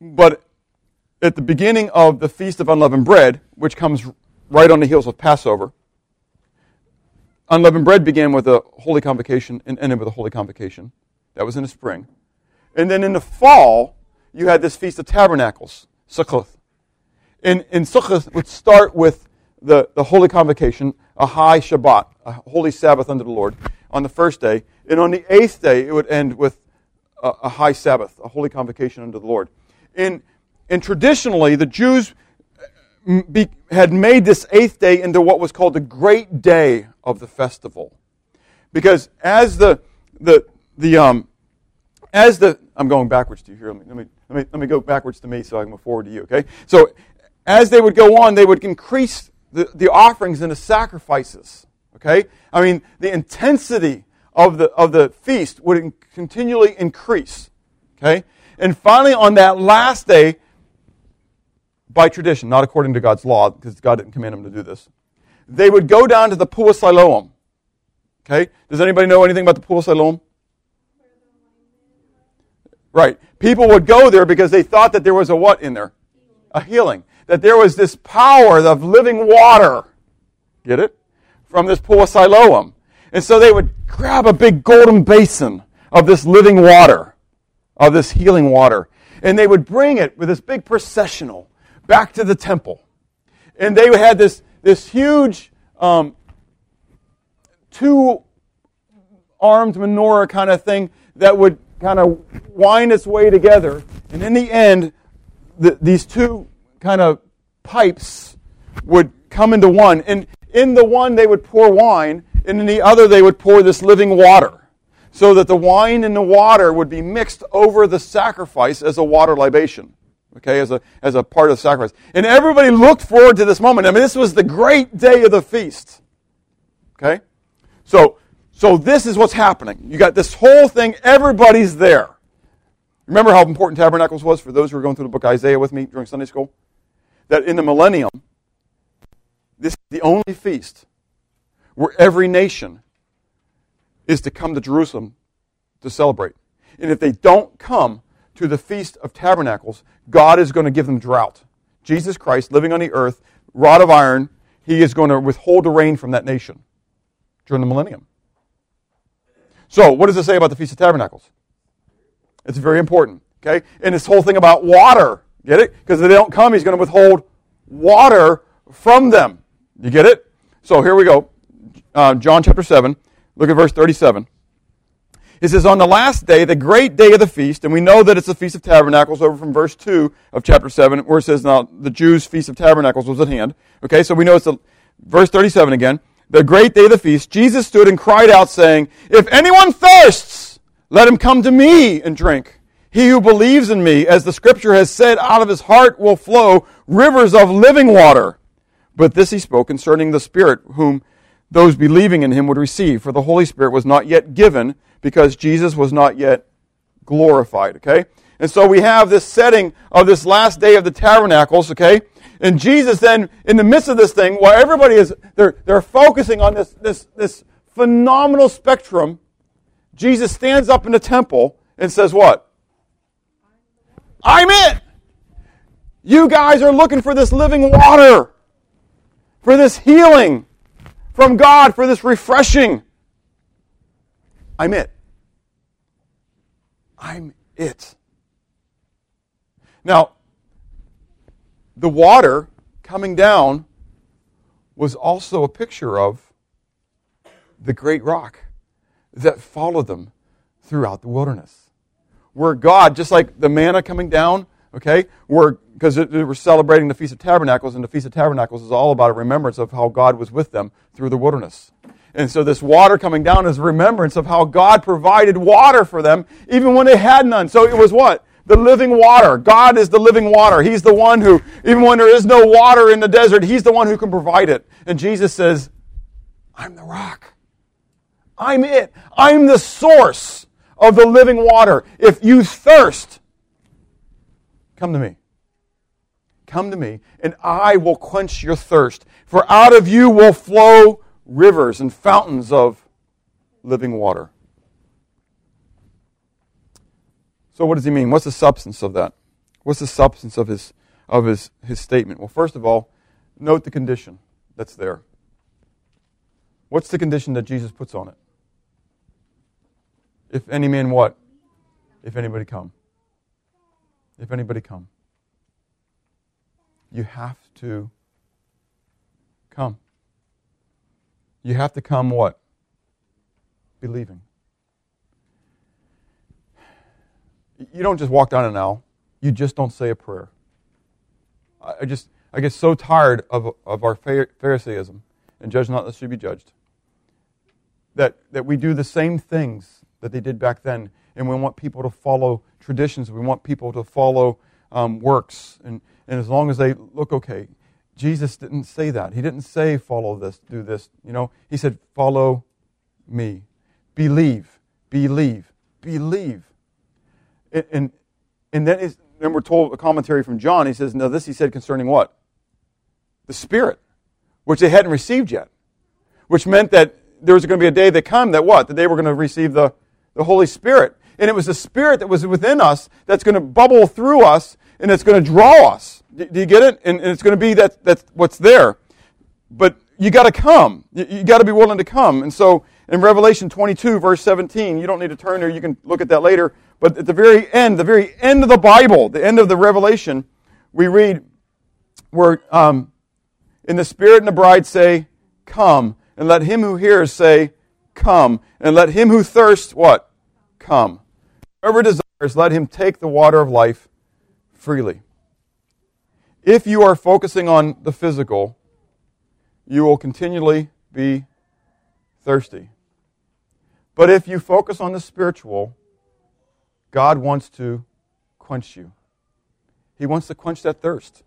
But at the beginning of the Feast of Unleavened Bread, which comes right on the heels of Passover, unleavened bread began with a holy convocation and ended with a holy convocation. That was in the spring. And then in the fall, you had this Feast of Tabernacles, Sukkot. And, and Sukkot would start with the, the holy convocation, a high Shabbat, a holy Sabbath unto the Lord, on the first day. And on the eighth day, it would end with a, a high Sabbath, a holy convocation unto the Lord. And, and traditionally, the Jews be, had made this eighth day into what was called the great day of the festival. Because as the, the, the, um, as the, I'm going backwards to you here. Let me, let me, let me, let me go backwards to me so I can move forward to you, okay? So as they would go on, they would increase the, the offerings and the sacrifices, okay? I mean, the intensity of the, of the feast would in, continually increase, okay? And finally, on that last day, by tradition, not according to God's law, because God didn't command them to do this, they would go down to the Pool of Siloam. Okay? Does anybody know anything about the Pool of Siloam? Right. People would go there because they thought that there was a what in there? A healing. That there was this power of living water Get it? From this pool of Siloam. And so they would grab a big golden basin of this living water, of this healing water, and they would bring it with this big processional back to the temple. And they had this, this huge um, two armed menorah kind of thing that would kind of wind its way together. And in the end, the, these two kind of pipes would come into one. And in the one, they would pour wine, and in the other, they would pour this living water. So that the wine and the water would be mixed over the sacrifice as a water libation. Okay, as a, as a part of the sacrifice. And everybody looked forward to this moment. I mean, this was the great day of the feast. Okay? So, so this is what's happening. You got this whole thing, everybody's there. Remember how important tabernacles was for those who were going through the book Isaiah with me during Sunday school? That in the millennium, this is the only feast where every nation is to come to Jerusalem to celebrate. And if they don't come to the Feast of Tabernacles, God is going to give them drought. Jesus Christ, living on the earth, rod of iron, he is going to withhold the rain from that nation during the millennium. So, what does it say about the Feast of Tabernacles? It's very important. Okay? And this whole thing about water. Get it? Because if they don't come, he's going to withhold water from them. You get it? So here we go. Uh, John chapter 7. Look at verse 37. It says, On the last day, the great day of the feast, and we know that it's the Feast of Tabernacles over from verse 2 of chapter 7, where it says, Now the Jews' Feast of Tabernacles was at hand. Okay, so we know it's the, verse 37 again. The great day of the feast, Jesus stood and cried out, saying, If anyone thirsts, let him come to me and drink. He who believes in me, as the scripture has said, out of his heart will flow rivers of living water. But this he spoke concerning the Spirit, whom those believing in him would receive, for the Holy Spirit was not yet given because Jesus was not yet glorified, okay? And so we have this setting of this last day of the tabernacles, okay? And Jesus then, in the midst of this thing, while everybody is, they're, they're focusing on this, this, this phenomenal spectrum, Jesus stands up in the temple and says what? I'm it! You guys are looking for this living water, for this healing from God, for this refreshing. I'm it. I'm it. Now, the water coming down was also a picture of the great rock that followed them throughout the wilderness. Where God, just like the manna coming down, okay, where because we're celebrating the Feast of Tabernacles, and the Feast of Tabernacles is all about a remembrance of how God was with them through the wilderness. And so this water coming down is a remembrance of how God provided water for them even when they had none. So it was what? The living water. God is the living water. He's the one who, even when there is no water in the desert, He's the one who can provide it. And Jesus says, I'm the rock. I'm it. I'm the source of the living water. If you thirst, come to me. Come to me, and I will quench your thirst. For out of you will flow rivers and fountains of living water. So, what does he mean? What's the substance of that? What's the substance of his, of his, his statement? Well, first of all, note the condition that's there. What's the condition that Jesus puts on it? If any man what? If anybody come. If anybody come. You have to come. You have to come what? Believing. You don't just walk down an aisle. You just don't say a prayer. I just I get so tired of, of our Pharisaism and judge not lest you be judged. That, that we do the same things that they did back then, and we want people to follow traditions. We want people to follow um, works, and, and as long as they look okay. Jesus didn't say that. He didn't say, follow this, do this. You know, he said, follow me. Believe, believe, believe. And, and, then, then we're told a commentary from John. He says, Now, this he said concerning what? The Spirit, which they hadn't received yet. Which meant that there was going to be a day that come that what? That they were going to receive the, the Holy Spirit. And it was the Spirit that was within us that's going to bubble through us and it's going to draw us. Do, you get it? And, and it's going to be that that's what's there. But you got to come. You, you got to be willing to come. And so in Revelation 22, verse 17, you don't need to turn there, you can look at that later. But at the very end, the very end of the Bible, the end of the Revelation, we read where um, in the Spirit and the bride say, Come. And let him who hears say, Come. And let him who thirsts, what? Come. Whoever desires, let him take the water of life freely. If you are focusing on the physical, you will continually be thirsty. But if you focus on the spiritual, God wants to quench you. He wants to quench that thirst.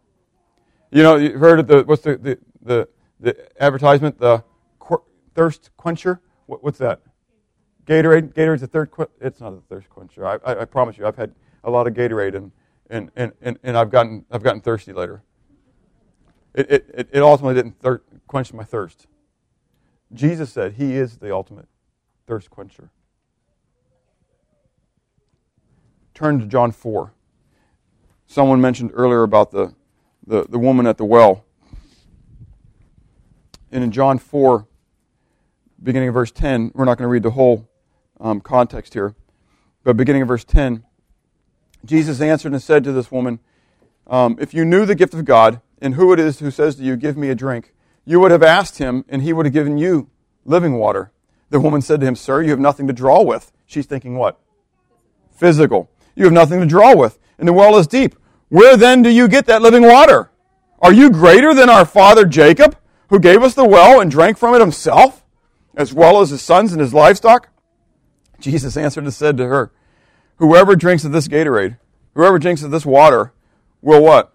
You know, you've heard of the what's the the, the, the advertisement, the qu- thirst quencher. What, what's that? Gatorade. Gatorade's a third. Qu- it's not a thirst quencher. I, I, I, promise you, I've had a lot of Gatorade and and, and, and, and I've gotten I've gotten thirsty later. It it, it ultimately didn't thir- quench my thirst. Jesus said He is the ultimate thirst quencher. Turn to John 4. Someone mentioned earlier about the, the, the woman at the well. And in John 4, beginning of verse 10, we're not going to read the whole um, context here, but beginning of verse 10, Jesus answered and said to this woman, um, If you knew the gift of God and who it is who says to you, Give me a drink, you would have asked him, and he would have given you living water. The woman said to him, Sir, you have nothing to draw with. She's thinking what? Physical. You have nothing to draw with, and the well is deep. Where then do you get that living water? Are you greater than our father Jacob, who gave us the well and drank from it himself, as well as his sons and his livestock? Jesus answered and said to her, Whoever drinks of this Gatorade, whoever drinks of this water, will what?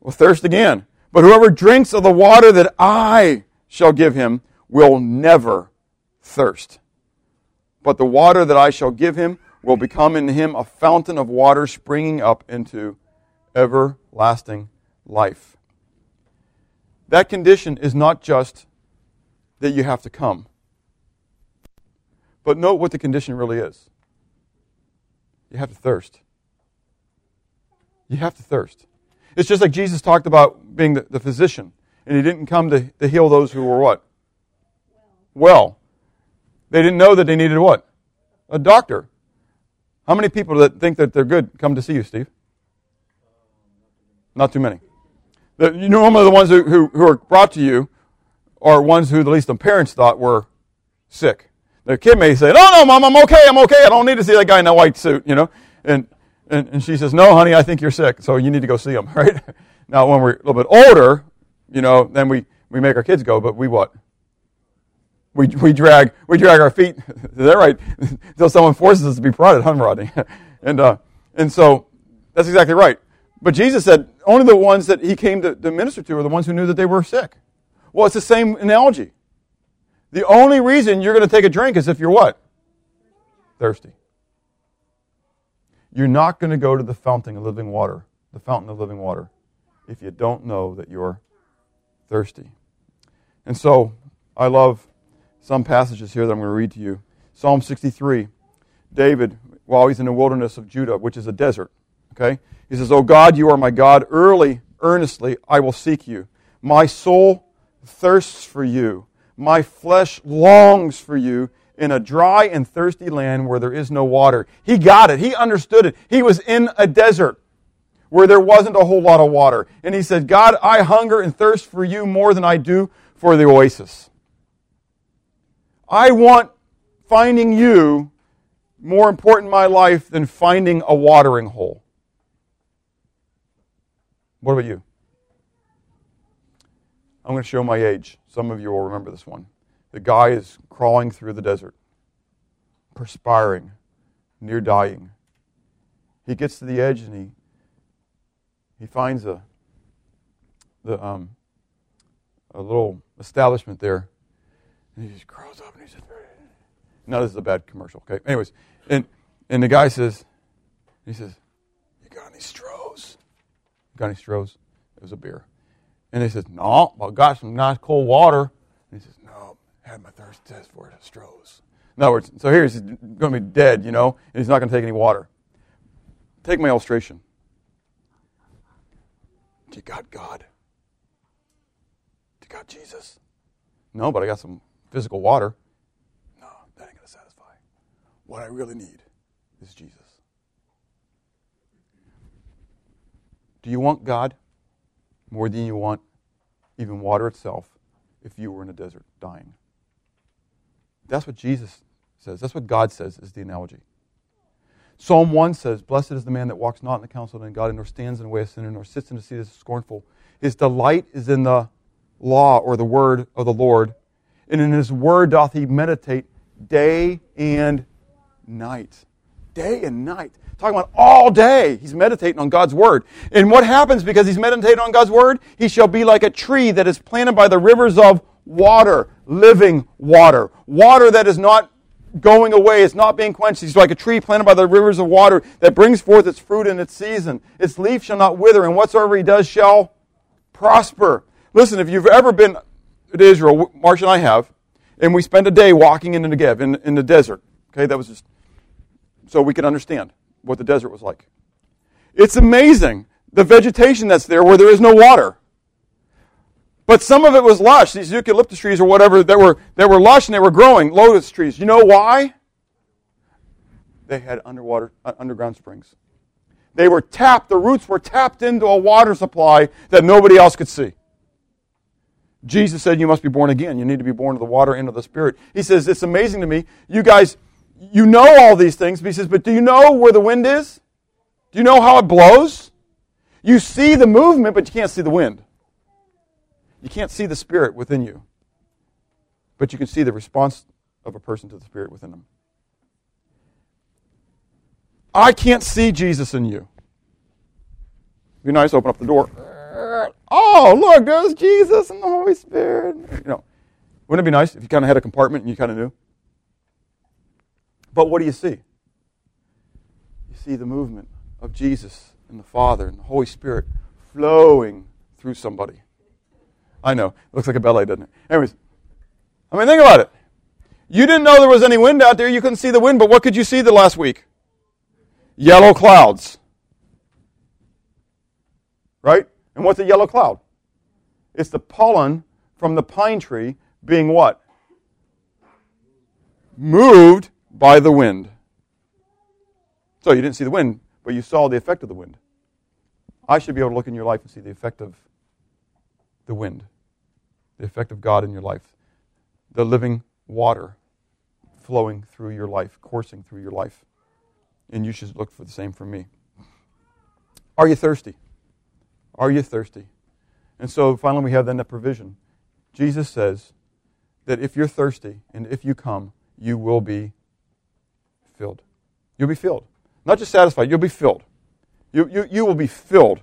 Will thirst again. But whoever drinks of the water that I shall give him will never thirst. But the water that I shall give him will become in him a fountain of water springing up into everlasting life. That condition is not just that you have to come. But note what the condition really is. You have to thirst. You have to thirst. It's just like Jesus talked about being the, the physician, and he didn't come to, to heal those who were what? Well. They didn't know that they needed what? A doctor. How many people that think that they're good come to see you, Steve? Not too many. The, you normally the ones who, who, who are brought to you are ones who at least the parents thought were sick. The kid may say, "No, no, mom, I'm okay. I'm okay. I don't need to see that guy in that white suit," you know. And and, and she says, "No, honey, I think you're sick, so you need to go see him." Right? Now, when we're a little bit older, you know, then we we make our kids go, but we what? We, we drag we drag our feet. That right? Until someone forces us to be prodded, Rodney? and uh, and so that's exactly right. But Jesus said only the ones that he came to, to minister to are the ones who knew that they were sick. Well, it's the same analogy. The only reason you're going to take a drink is if you're what? Thirsty. You're not going to go to the fountain of living water, the fountain of living water, if you don't know that you're thirsty. And so, I love some passages here that I'm going to read to you. Psalm 63, David, while he's in the wilderness of Judah, which is a desert, okay? He says, O God, you are my God. Early, earnestly, I will seek you. My soul thirsts for you. My flesh longs for you in a dry and thirsty land where there is no water. He got it. He understood it. He was in a desert where there wasn't a whole lot of water. And he said, God, I hunger and thirst for you more than I do for the oasis. I want finding you more important in my life than finding a watering hole. What about you? I'm going to show my age. Some of you will remember this one. The guy is crawling through the desert, perspiring, near dying. He gets to the edge and he he finds a the um, a little establishment there, and he just crawls up and he says, "No, this is a bad commercial." Okay. Anyways, and and the guy says, he says, "You got any Strohs? Got any Strohs?" It was a beer. And he says, No, I got some nice cold water. And he says, No, I had my thirst test for it, Strohs. In other words, so here he's going to be dead, you know, and he's not going to take any water. Take my illustration. Do you got God? Do you got Jesus? No, but I got some physical water. No, that ain't going to satisfy. What I really need is Jesus. Do you want God more than you want even water itself if you were in a desert dying? That's what Jesus says. That's what God says is the analogy. Psalm 1 says, Blessed is the man that walks not in the counsel of ungodly, nor stands in the way of sinner, nor sits in the seat of the scornful. His delight is in the law or the word of the Lord, and in his word doth he meditate day and night. Day and night. Talking about all day. He's meditating on God's word. And what happens because he's meditating on God's word? He shall be like a tree that is planted by the rivers of water, living water. Water that is not going away. It's not being quenched. He's like a tree planted by the rivers of water that brings forth its fruit in its season. Its leaf shall not wither, and whatsoever he does shall prosper. Listen, if you've ever been to Israel, Marsh and I have, and we spent a day walking in the Negev, in, in the desert. Okay, that was just so we could understand what the desert was like. It's amazing the vegetation that's there where there is no water. But some of it was lush, these eucalyptus trees or whatever that were, that were lush and they were growing, lotus trees. You know why? They had underwater, uh, underground springs. They were tapped, the roots were tapped into a water supply that nobody else could see. Jesus said, You must be born again. You need to be born of the water and of the Spirit. He says, It's amazing to me. You guys, you know all these things. But he says, But do you know where the wind is? Do you know how it blows? You see the movement, but you can't see the wind. You can't see the Spirit within you, but you can see the response of a person to the Spirit within them. I can't see Jesus in you. Be nice, open up the door. Oh, look, there's Jesus and the Holy Spirit. You know, wouldn't it be nice if you kind of had a compartment and you kind of knew? But what do you see? You see the movement of Jesus and the Father and the Holy Spirit flowing through somebody. I know. It looks like a ballet, doesn't it? Anyways, I mean, think about it. You didn't know there was any wind out there. You couldn't see the wind, but what could you see the last week? Yellow clouds. Right? And what's a yellow cloud? It's the pollen from the pine tree being what? Moved by the wind. So you didn't see the wind, but you saw the effect of the wind. I should be able to look in your life and see the effect of the wind, the effect of God in your life, the living water flowing through your life, coursing through your life. And you should look for the same from me. Are you thirsty? Are you thirsty? And so finally, we have then the provision. Jesus says that if you're thirsty and if you come, you will be filled. You'll be filled. Not just satisfied, you'll be filled. You, you, you will be filled.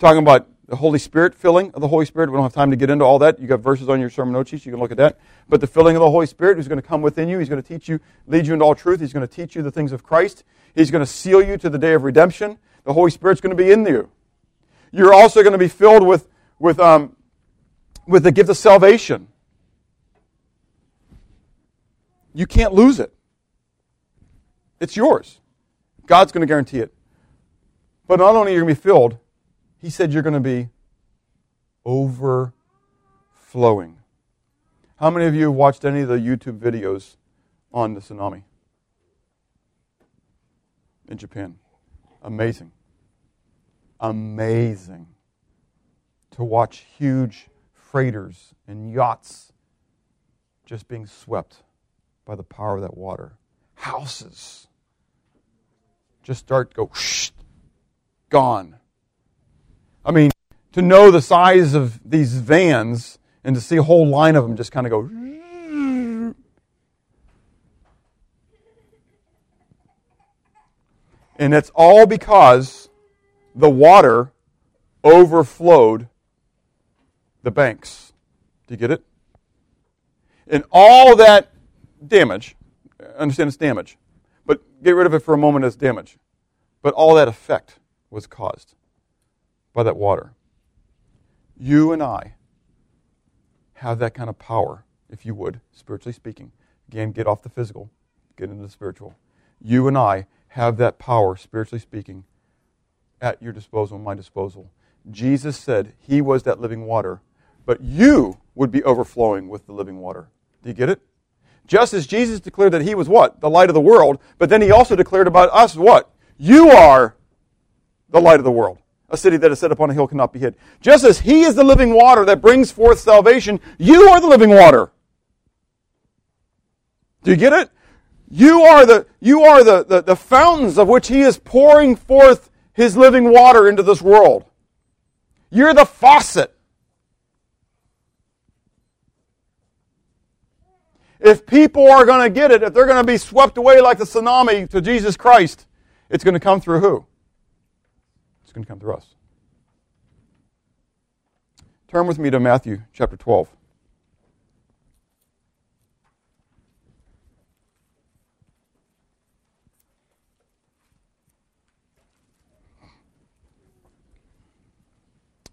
talking about the Holy Spirit filling of the Holy Spirit. We don't have time to get into all that. You got verses on your sermon note sheets. You can look at that. But the filling of the Holy Spirit who's going to come within you. He's going to teach you, lead you into all truth. He's going to teach you the things of Christ. He's going to seal you to the day of redemption. The Holy Spirit's going to be in you. You're also going to be filled with, with, um, with the gift of salvation. You can't lose it. It's yours. God's going to guarantee it. But not only are you going to be filled, he said you're going to be overflowing. How many of you have watched any of the YouTube videos on the tsunami in Japan? Amazing. Amazing to watch huge freighters and yachts just being swept by the power of that water. Houses just start go whoosh, gone. I mean, to know the size of these vans and to see a whole line of them just kind of go. And it's all because the water overflowed the banks. Do you get it? And all that damage, understand it's damage, but get rid of it for a moment as damage. But all that effect was caused by that water. You and I have that kind of power, if you would, spiritually speaking. Again, get off the physical, get into the spiritual. You and I have that power, spiritually speaking, at your disposal, my disposal. Jesus said he was that living water but you would be overflowing with the living water. Do you get it? Just as Jesus declared that he was what? The light of the world, but then he also declared about us what? You are the light of the world. A city that is set upon a hill cannot be hid. Just as he is the living water that brings forth salvation, you are the living water. Do you get it? You are the, you are the, the, the fountains of which he is pouring forth his living water into this world. You're the faucet. If people are going to get it, if they're going to be swept away like the tsunami to Jesus Christ, it's going to come through who? It's going to come through us. Turn with me to Matthew chapter 12.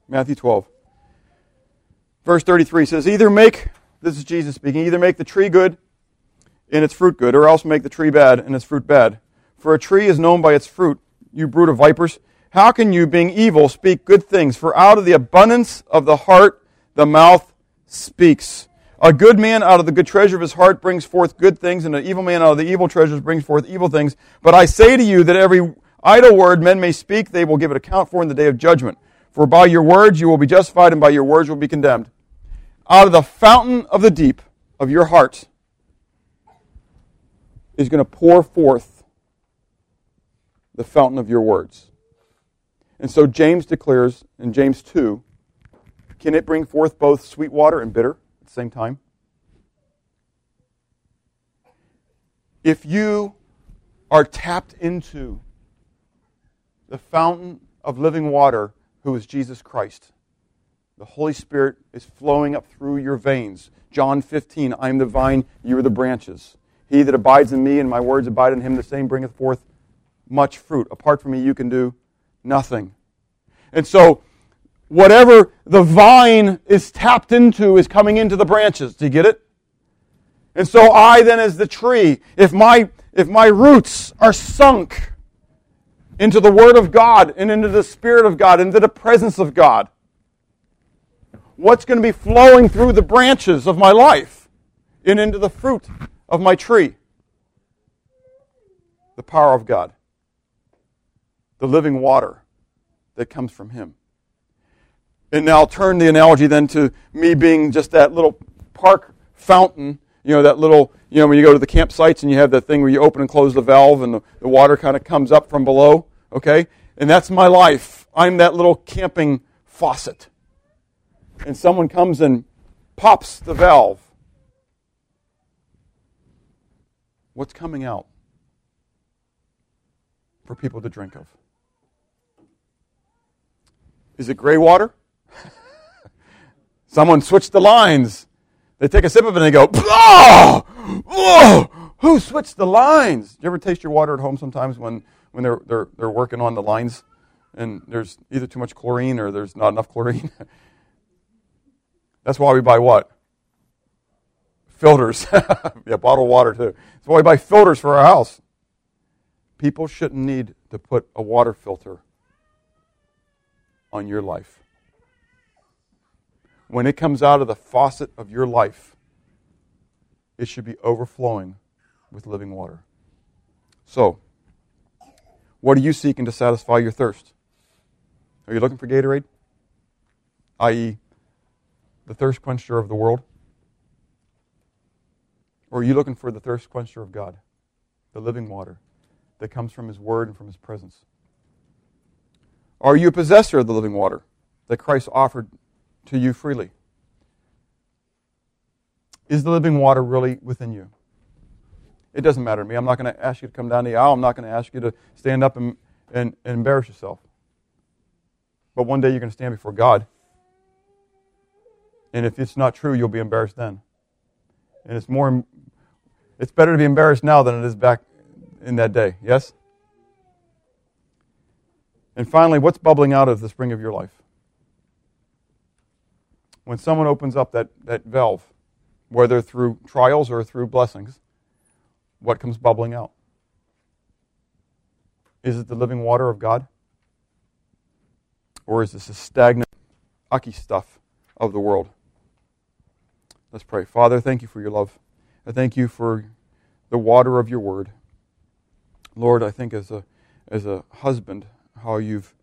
Matthew 12. Verse 33 says, Either make, this is Jesus speaking, either make the tree good and its fruit good, or else make the tree bad and its fruit bad. For a tree is known by its fruit. You brood of vipers, how can you, being evil, speak good things? For out of the abundance of the heart, the mouth speaks. A good man out of the good treasure of his heart brings forth good things, and an evil man out of the evil treasures brings forth evil things. But I say to you that every idle word men may speak, they will give an account for in the day of judgment. For by your words you will be justified, and by your words you will be condemned. Out of the fountain of the deep of your heart is going to pour forth the fountain of your words. And so James declares in James 2 can it bring forth both sweet water and bitter at the same time? If you are tapped into the fountain of living water who is Jesus Christ. The Holy Spirit is flowing up through your veins. John 15, I am the vine, you are the branches. He that abides in me and my words abide in him, the same bringeth forth much fruit. Apart from me, you can do nothing. And so, whatever the vine is tapped into is coming into the branches. Do you get it? And so I then as the tree, if my, if my roots are sunk into the Word of God and into the Spirit of God, into the presence of God. What's going to be flowing through the branches of my life and into the fruit of my tree? The power of God, the living water that comes from Him. And now I'll turn the analogy then to me being just that little park fountain, you know, that little you know, when you go to the campsites and you have that thing where you open and close the valve and the, the water kind of comes up from below, okay? And that's my life. I'm that little camping faucet. And someone comes and pops the valve. What's coming out for people to drink of? Is it gray water? Someone switched the lines. They take a sip of it and they go, oh, oh, who switched the lines? Do you ever taste your water at home sometimes when, when they're, they're, they're working on the lines and there's either too much chlorine or there's not enough chlorine? That's why we buy what? Filters. yeah, bottled water too. That's why we buy filters for our house. People shouldn't need to put a water filter on your life when it comes out of the faucet of your life, it should be overflowing with living water. So, what are you seeking to satisfy your thirst? Are you looking for Gatorade? I.e., the thirst quencher of the world? Or are you looking for the thirst quencher of God, the living water that comes from His Word and from His presence? Are you a possessor of the living water that Christ offered to you freely? Is the living water really within you? It doesn't matter to me. I'm not going to ask you to come down the aisle. I'm not going to ask you to stand up and, and, and embarrass yourself. But one day you're going to stand before God. And if it's not true, you'll be embarrassed then. And it's more it's better to be embarrassed now than it is back in that day. Yes? And finally, what's bubbling out of the spring of your life? when someone opens up that, that valve, whether through trials or through blessings, what comes bubbling out? Is it the living water of God? Or is this the stagnant, ucky stuff of the world Let's pray. Father, thank you for your love. I thank you for the water of your word. Lord, I think as a, as a husband, how you've,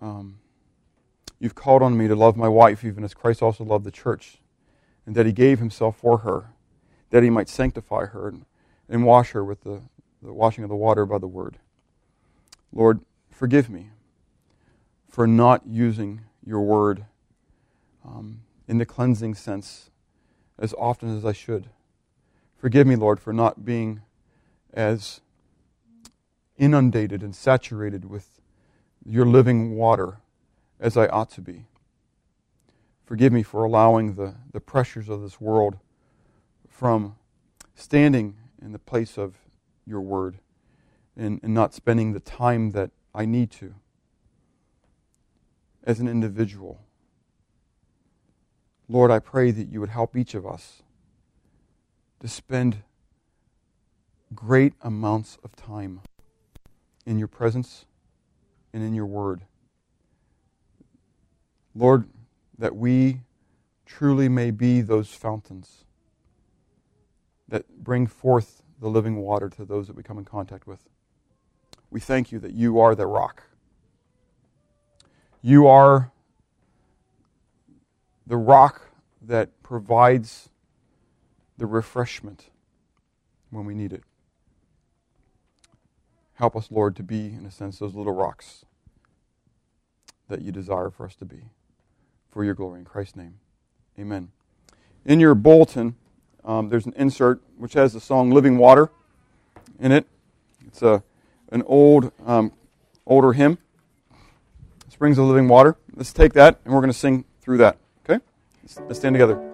um, you've called on me to love my wife, even as Christ also loved the church, and that he gave himself for her, that he might sanctify her and, and wash her with the, the washing of the water by the word. Lord, forgive me for not using your word um, in the cleansing sense as often as I should. Forgive me, Lord, for not being as inundated and saturated with your living water as I ought to be. Forgive me for allowing the, the pressures of this world from standing in the place of your word and, and not spending the time that I need to as an individual. Lord, I pray that you would help each of us to spend great amounts of time in your presence and in your word. Lord, that we truly may be those fountains that bring forth the living water to those that we come in contact with. We thank you that you are the rock. You are the rock that provides the refreshment when we need it. Help us, Lord, to be, in a sense, those little rocks that you desire for us to be. For your glory. In Christ's name. Amen. In your bulletin, um, there's an insert which has the song Living Water in it. It's a, an old, um, older hymn. Springs of Living Water. Let's take that and we're going to sing through that. Okay? Let's stand together.